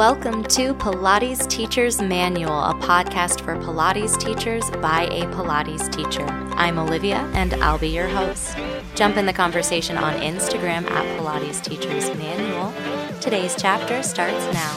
Welcome to Pilates Teacher's Manual, a podcast for Pilates teachers by a Pilates teacher. I'm Olivia and I'll be your host. Jump in the conversation on Instagram at Pilates Teacher's Manual. Today's chapter starts now.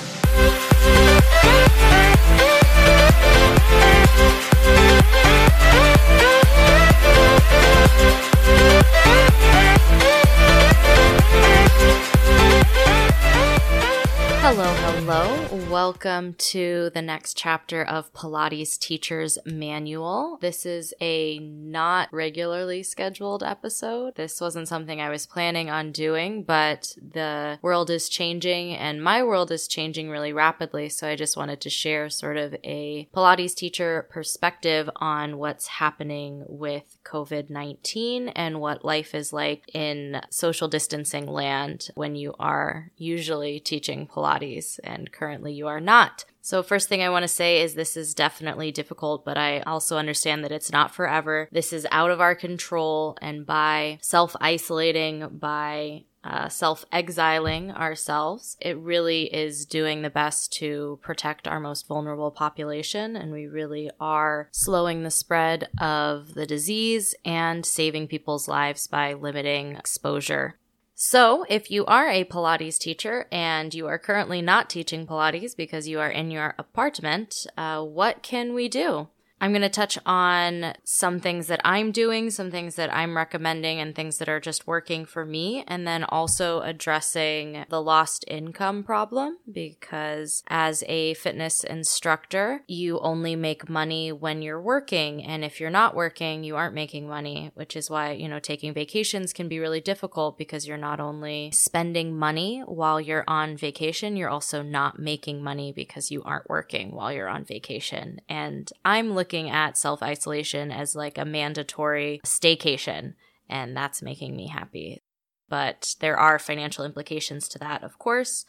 Hello, hello. Welcome to the next chapter of Pilates Teacher's Manual. This is a not regularly scheduled episode. This wasn't something I was planning on doing, but the world is changing and my world is changing really rapidly. So I just wanted to share sort of a Pilates teacher perspective on what's happening with COVID 19 and what life is like in social distancing land when you are usually teaching Pilates and currently you are not. So, first thing I want to say is this is definitely difficult, but I also understand that it's not forever. This is out of our control, and by self isolating, by uh, self exiling ourselves, it really is doing the best to protect our most vulnerable population. And we really are slowing the spread of the disease and saving people's lives by limiting exposure. So, if you are a Pilates teacher and you are currently not teaching Pilates because you are in your apartment, uh, what can we do? I'm going to touch on some things that I'm doing, some things that I'm recommending, and things that are just working for me, and then also addressing the lost income problem because as a fitness instructor, you only make money when you're working. And if you're not working, you aren't making money, which is why, you know, taking vacations can be really difficult because you're not only spending money while you're on vacation, you're also not making money because you aren't working while you're on vacation. And I'm looking looking at self isolation as like a mandatory staycation, and that's making me happy. But there are financial implications to that, of course.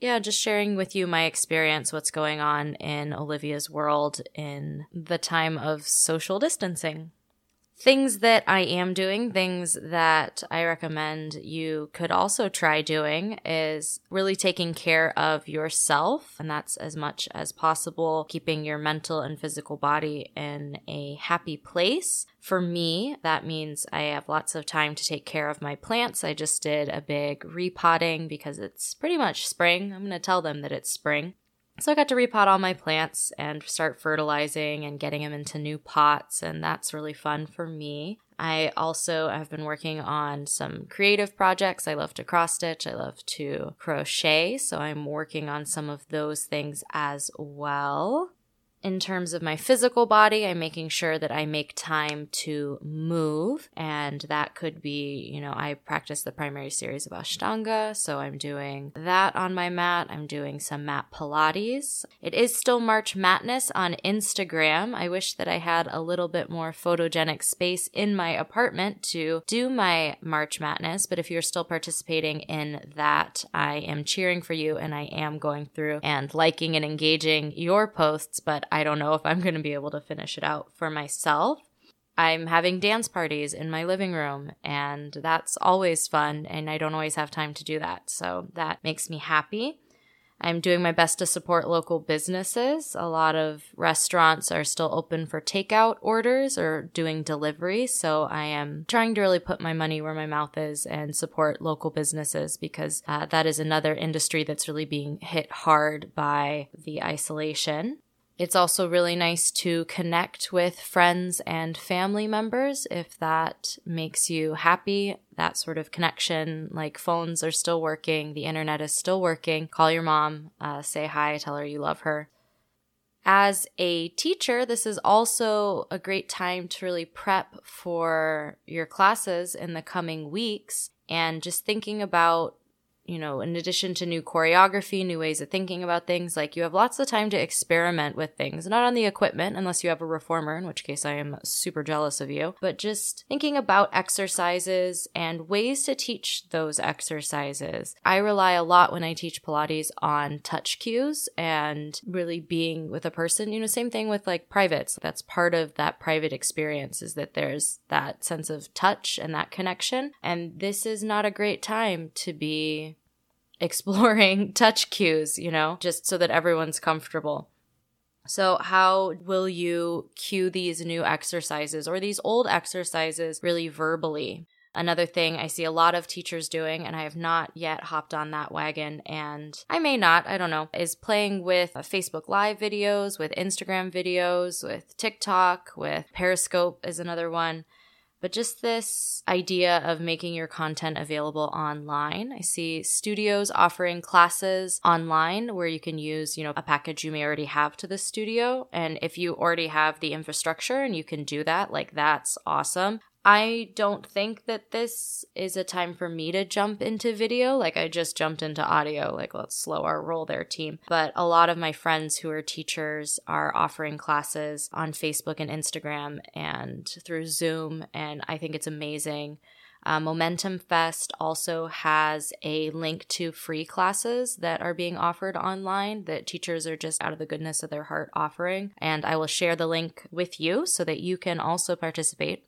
Yeah, just sharing with you my experience, what's going on in Olivia's world in the time of social distancing things that I am doing, things that I recommend you could also try doing is really taking care of yourself. And that's as much as possible, keeping your mental and physical body in a happy place. For me, that means I have lots of time to take care of my plants. I just did a big repotting because it's pretty much spring. I'm going to tell them that it's spring. So I got to repot all my plants and start fertilizing and getting them into new pots, and that's really fun for me. I also have been working on some creative projects. I love to cross stitch, I love to crochet, so I'm working on some of those things as well in terms of my physical body, I'm making sure that I make time to move. And that could be, you know, I practice the primary series of Ashtanga. So I'm doing that on my mat. I'm doing some mat Pilates. It is still March Madness on Instagram. I wish that I had a little bit more photogenic space in my apartment to do my March Madness. But if you're still participating in that, I am cheering for you and I am going through and liking and engaging your posts. But I don't know if I'm going to be able to finish it out for myself. I'm having dance parties in my living room, and that's always fun, and I don't always have time to do that. So that makes me happy. I'm doing my best to support local businesses. A lot of restaurants are still open for takeout orders or doing delivery. So I am trying to really put my money where my mouth is and support local businesses because uh, that is another industry that's really being hit hard by the isolation. It's also really nice to connect with friends and family members if that makes you happy. That sort of connection, like phones are still working, the internet is still working. Call your mom, uh, say hi, tell her you love her. As a teacher, this is also a great time to really prep for your classes in the coming weeks and just thinking about you know, in addition to new choreography, new ways of thinking about things, like you have lots of time to experiment with things, not on the equipment, unless you have a reformer, in which case I am super jealous of you, but just thinking about exercises and ways to teach those exercises. I rely a lot when I teach Pilates on touch cues and really being with a person. You know, same thing with like privates. That's part of that private experience is that there's that sense of touch and that connection. And this is not a great time to be exploring touch cues, you know, just so that everyone's comfortable. So, how will you cue these new exercises or these old exercises really verbally? Another thing I see a lot of teachers doing, and I have not yet hopped on that wagon, and I may not, I don't know, is playing with uh, Facebook Live videos, with Instagram videos, with TikTok, with Periscope is another one but just this idea of making your content available online. I see studios offering classes online where you can use, you know, a package you may already have to the studio. And if you already have the infrastructure and you can do that, like that's awesome. I don't think that this is a time for me to jump into video. Like, I just jumped into audio. Like, let's slow our roll there, team. But a lot of my friends who are teachers are offering classes on Facebook and Instagram and through Zoom. And I think it's amazing. Uh, Momentum Fest also has a link to free classes that are being offered online that teachers are just out of the goodness of their heart offering. And I will share the link with you so that you can also participate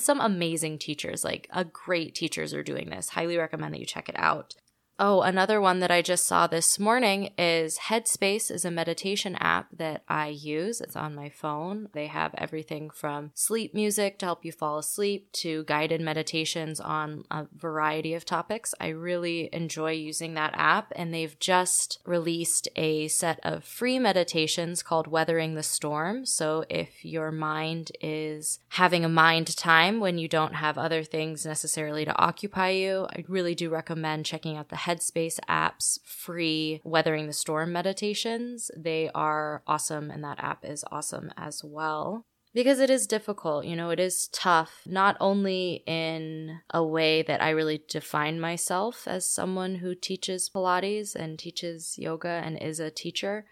some amazing teachers. Like, a great teachers are doing this. Highly recommend that you check it out. Oh, another one that I just saw this morning is Headspace is a meditation app that I use. It's on my phone. They have everything from sleep music to help you fall asleep to guided meditations on a variety of topics. I really enjoy using that app and they've just released a set of free meditations called Weathering the Storm. So if your mind is having a mind time when you don't have other things necessarily to occupy you, I really do recommend checking out the Headspace app's free Weathering the Storm meditations. They are awesome, and that app is awesome as well because it is difficult. You know, it is tough, not only in a way that I really define myself as someone who teaches Pilates and teaches yoga and is a teacher.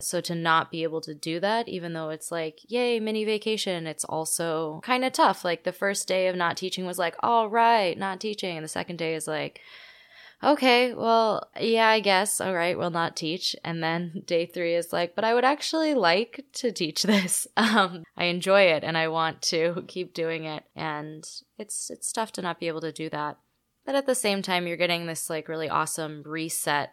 So to not be able to do that, even though it's like, yay, mini vacation, it's also kind of tough. Like the first day of not teaching was like, all right, not teaching. And the second day is like, okay, well, yeah, I guess. All right, we'll not teach. And then day three is like, but I would actually like to teach this. Um, I enjoy it and I want to keep doing it. And it's it's tough to not be able to do that. But at the same time, you're getting this like really awesome reset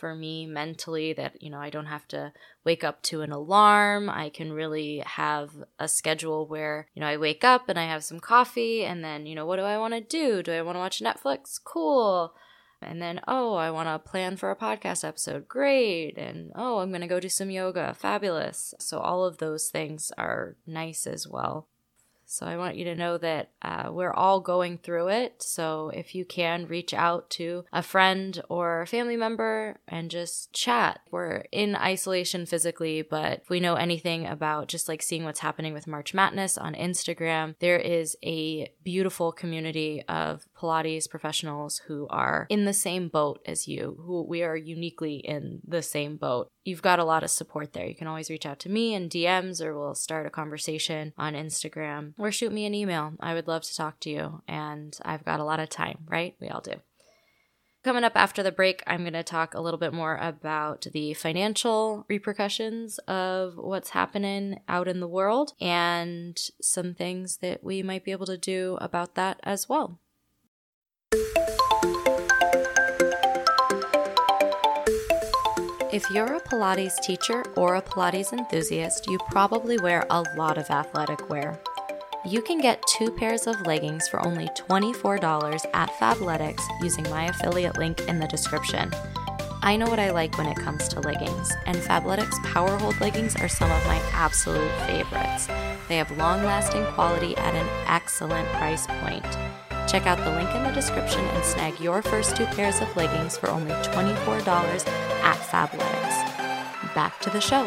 for me mentally that you know I don't have to wake up to an alarm. I can really have a schedule where you know I wake up and I have some coffee and then you know what do I want to do? Do I want to watch Netflix? Cool. And then, oh, I want to plan for a podcast episode. Great. And oh, I'm going to go do some yoga. Fabulous. So, all of those things are nice as well. So I want you to know that uh, we're all going through it. So if you can, reach out to a friend or a family member and just chat. We're in isolation physically, but if we know anything about just like seeing what's happening with March Madness on Instagram, there is a beautiful community of Pilates professionals who are in the same boat as you, who we are uniquely in the same boat. You've got a lot of support there. You can always reach out to me in DMs or we'll start a conversation on Instagram or shoot me an email. I would love to talk to you, and I've got a lot of time, right? We all do. Coming up after the break, I'm going to talk a little bit more about the financial repercussions of what's happening out in the world and some things that we might be able to do about that as well. If you're a Pilates teacher or a Pilates enthusiast, you probably wear a lot of athletic wear. You can get two pairs of leggings for only $24 at Fabletics using my affiliate link in the description. I know what I like when it comes to leggings, and Fabletics Power Hold leggings are some of my absolute favorites. They have long lasting quality at an excellent price point. Check out the link in the description and snag your first two pairs of leggings for only $24 at Fabletics. Back to the show.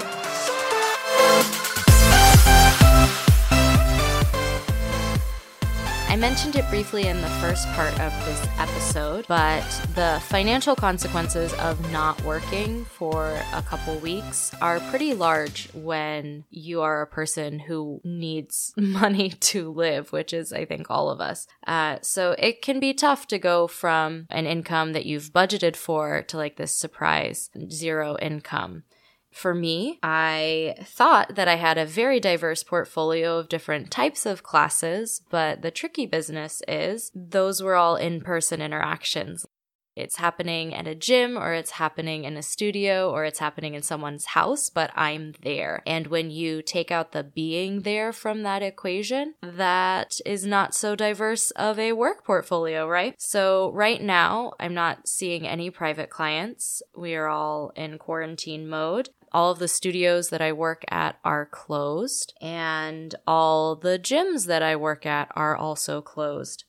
Mentioned it briefly in the first part of this episode, but the financial consequences of not working for a couple weeks are pretty large when you are a person who needs money to live, which is, I think, all of us. Uh, so it can be tough to go from an income that you've budgeted for to like this surprise zero income for me, I thought that I had a very diverse portfolio of different types of classes, but the tricky business is those were all in person interactions. It's happening at a gym or it's happening in a studio or it's happening in someone's house, but I'm there. And when you take out the being there from that equation, that is not so diverse of a work portfolio, right? So right now, I'm not seeing any private clients. We are all in quarantine mode. All of the studios that I work at are closed, and all the gyms that I work at are also closed.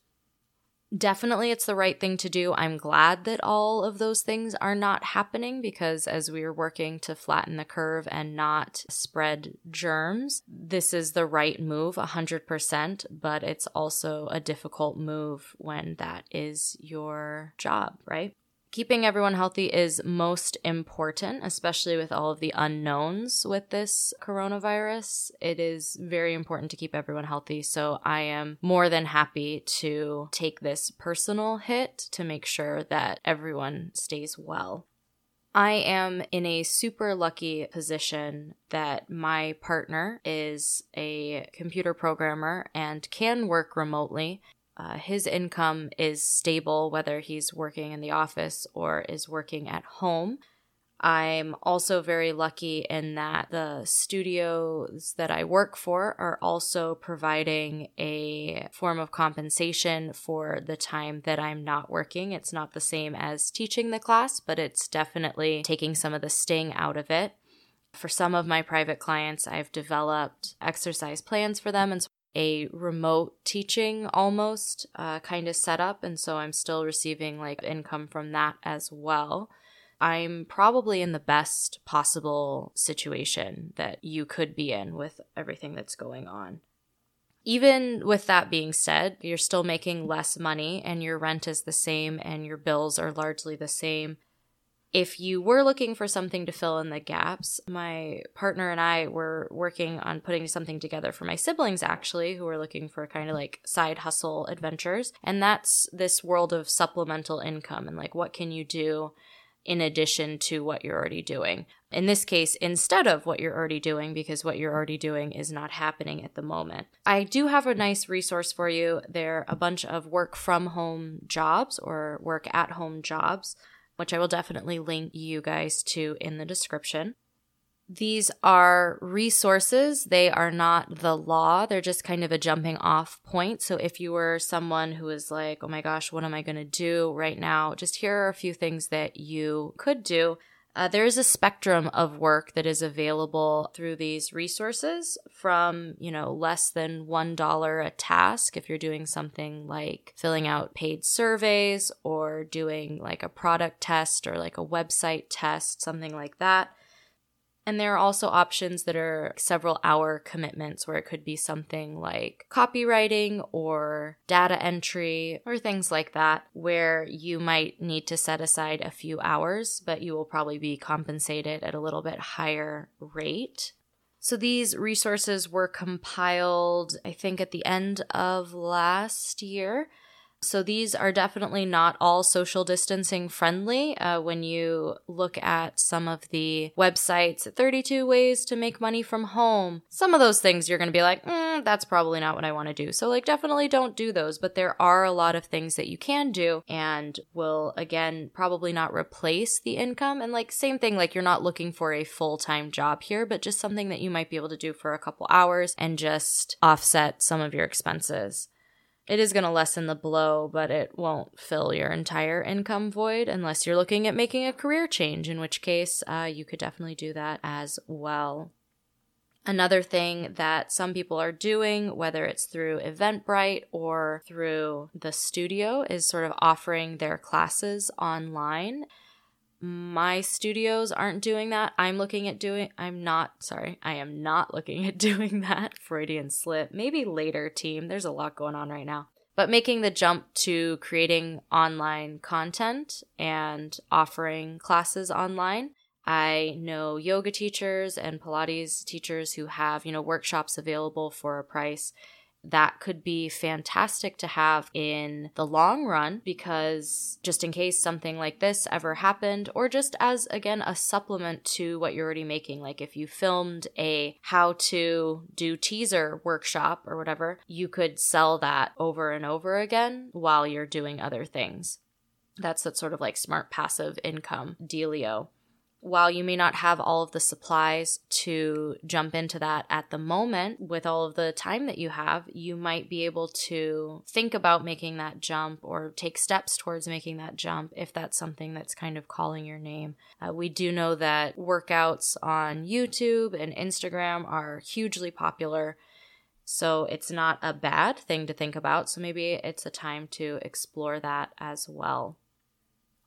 Definitely, it's the right thing to do. I'm glad that all of those things are not happening because as we are working to flatten the curve and not spread germs, this is the right move 100%, but it's also a difficult move when that is your job, right? Keeping everyone healthy is most important, especially with all of the unknowns with this coronavirus. It is very important to keep everyone healthy. So I am more than happy to take this personal hit to make sure that everyone stays well. I am in a super lucky position that my partner is a computer programmer and can work remotely. Uh, his income is stable, whether he's working in the office or is working at home. I'm also very lucky in that the studios that I work for are also providing a form of compensation for the time that I'm not working. It's not the same as teaching the class, but it's definitely taking some of the sting out of it. For some of my private clients, I've developed exercise plans for them. And so a remote teaching almost uh, kind of setup. And so I'm still receiving like income from that as well. I'm probably in the best possible situation that you could be in with everything that's going on. Even with that being said, you're still making less money and your rent is the same and your bills are largely the same if you were looking for something to fill in the gaps, my partner and I were working on putting something together for my siblings, actually, who were looking for kind of like side hustle adventures. And that's this world of supplemental income and like what can you do in addition to what you're already doing. In this case, instead of what you're already doing, because what you're already doing is not happening at the moment. I do have a nice resource for you. There are a bunch of work from home jobs or work at home jobs which I will definitely link you guys to in the description. These are resources. They are not the law. They're just kind of a jumping off point. So if you were someone who is like, oh my gosh, what am I going to do right now? Just here are a few things that you could do uh, there is a spectrum of work that is available through these resources from, you know, less than $1 a task if you're doing something like filling out paid surveys or doing like a product test or like a website test, something like that, and there are also options that are several hour commitments where it could be something like copywriting or data entry or things like that, where you might need to set aside a few hours, but you will probably be compensated at a little bit higher rate. So these resources were compiled, I think, at the end of last year. So these are definitely not all social distancing friendly. Uh, when you look at some of the websites, 32 ways to make money from home, some of those things you're going to be like, mm, that's probably not what I want to do. So, like, definitely don't do those. But there are a lot of things that you can do and will, again, probably not replace the income. And, like, same thing, like, you're not looking for a full time job here, but just something that you might be able to do for a couple hours and just offset some of your expenses. It is going to lessen the blow, but it won't fill your entire income void unless you're looking at making a career change, in which case uh, you could definitely do that as well. Another thing that some people are doing, whether it's through Eventbrite or through the studio, is sort of offering their classes online my studios aren't doing that. I'm looking at doing I'm not sorry, I am not looking at doing that. Freudian slip. Maybe later team. There's a lot going on right now. But making the jump to creating online content and offering classes online. I know yoga teachers and Pilates teachers who have, you know, workshops available for a price that could be fantastic to have in the long run because just in case something like this ever happened, or just as again a supplement to what you're already making. Like if you filmed a how to do teaser workshop or whatever, you could sell that over and over again while you're doing other things. That's that sort of like smart passive income dealio while you may not have all of the supplies to jump into that at the moment with all of the time that you have, you might be able to think about making that jump or take steps towards making that jump if that's something that's kind of calling your name. Uh, we do know that workouts on YouTube and Instagram are hugely popular. So it's not a bad thing to think about. So maybe it's a time to explore that as well.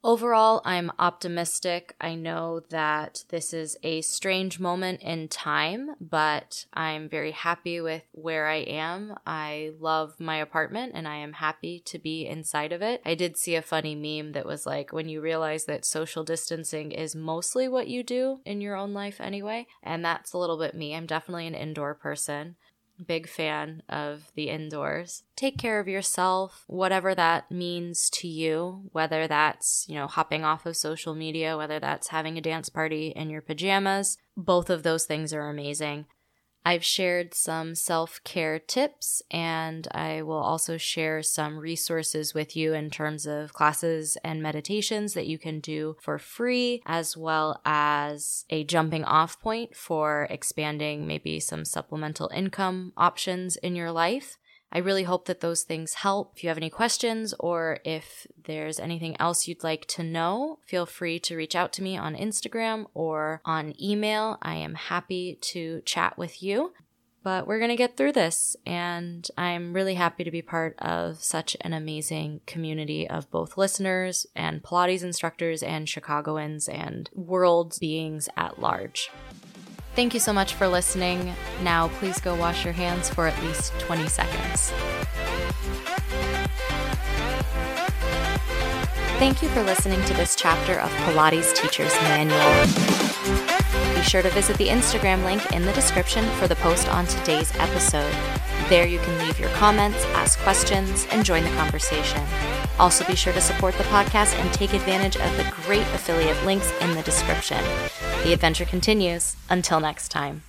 Overall, I'm optimistic. I know that this is a strange moment in time, but I'm very happy with where I am. I love my apartment and I am happy to be inside of it. I did see a funny meme that was like when you realize that social distancing is mostly what you do in your own life anyway. And that's a little bit me. I'm definitely an indoor person big fan of the indoors. Take care of yourself, whatever that means to you, whether that's, you know, hopping off of social media, whether that's having a dance party in your pajamas. Both of those things are amazing. I've shared some self care tips and I will also share some resources with you in terms of classes and meditations that you can do for free, as well as a jumping off point for expanding maybe some supplemental income options in your life. I really hope that those things help. If you have any questions or if there's anything else you'd like to know, feel free to reach out to me on Instagram or on email. I am happy to chat with you. But we're going to get through this, and I'm really happy to be part of such an amazing community of both listeners and Pilates instructors and Chicagoans and world beings at large. Thank you so much for listening. Now, please go wash your hands for at least 20 seconds. Thank you for listening to this chapter of Pilates Teacher's Manual. Be sure to visit the Instagram link in the description for the post on today's episode. There you can leave your comments, ask questions, and join the conversation. Also, be sure to support the podcast and take advantage of the great affiliate links in the description. The adventure continues. Until next time.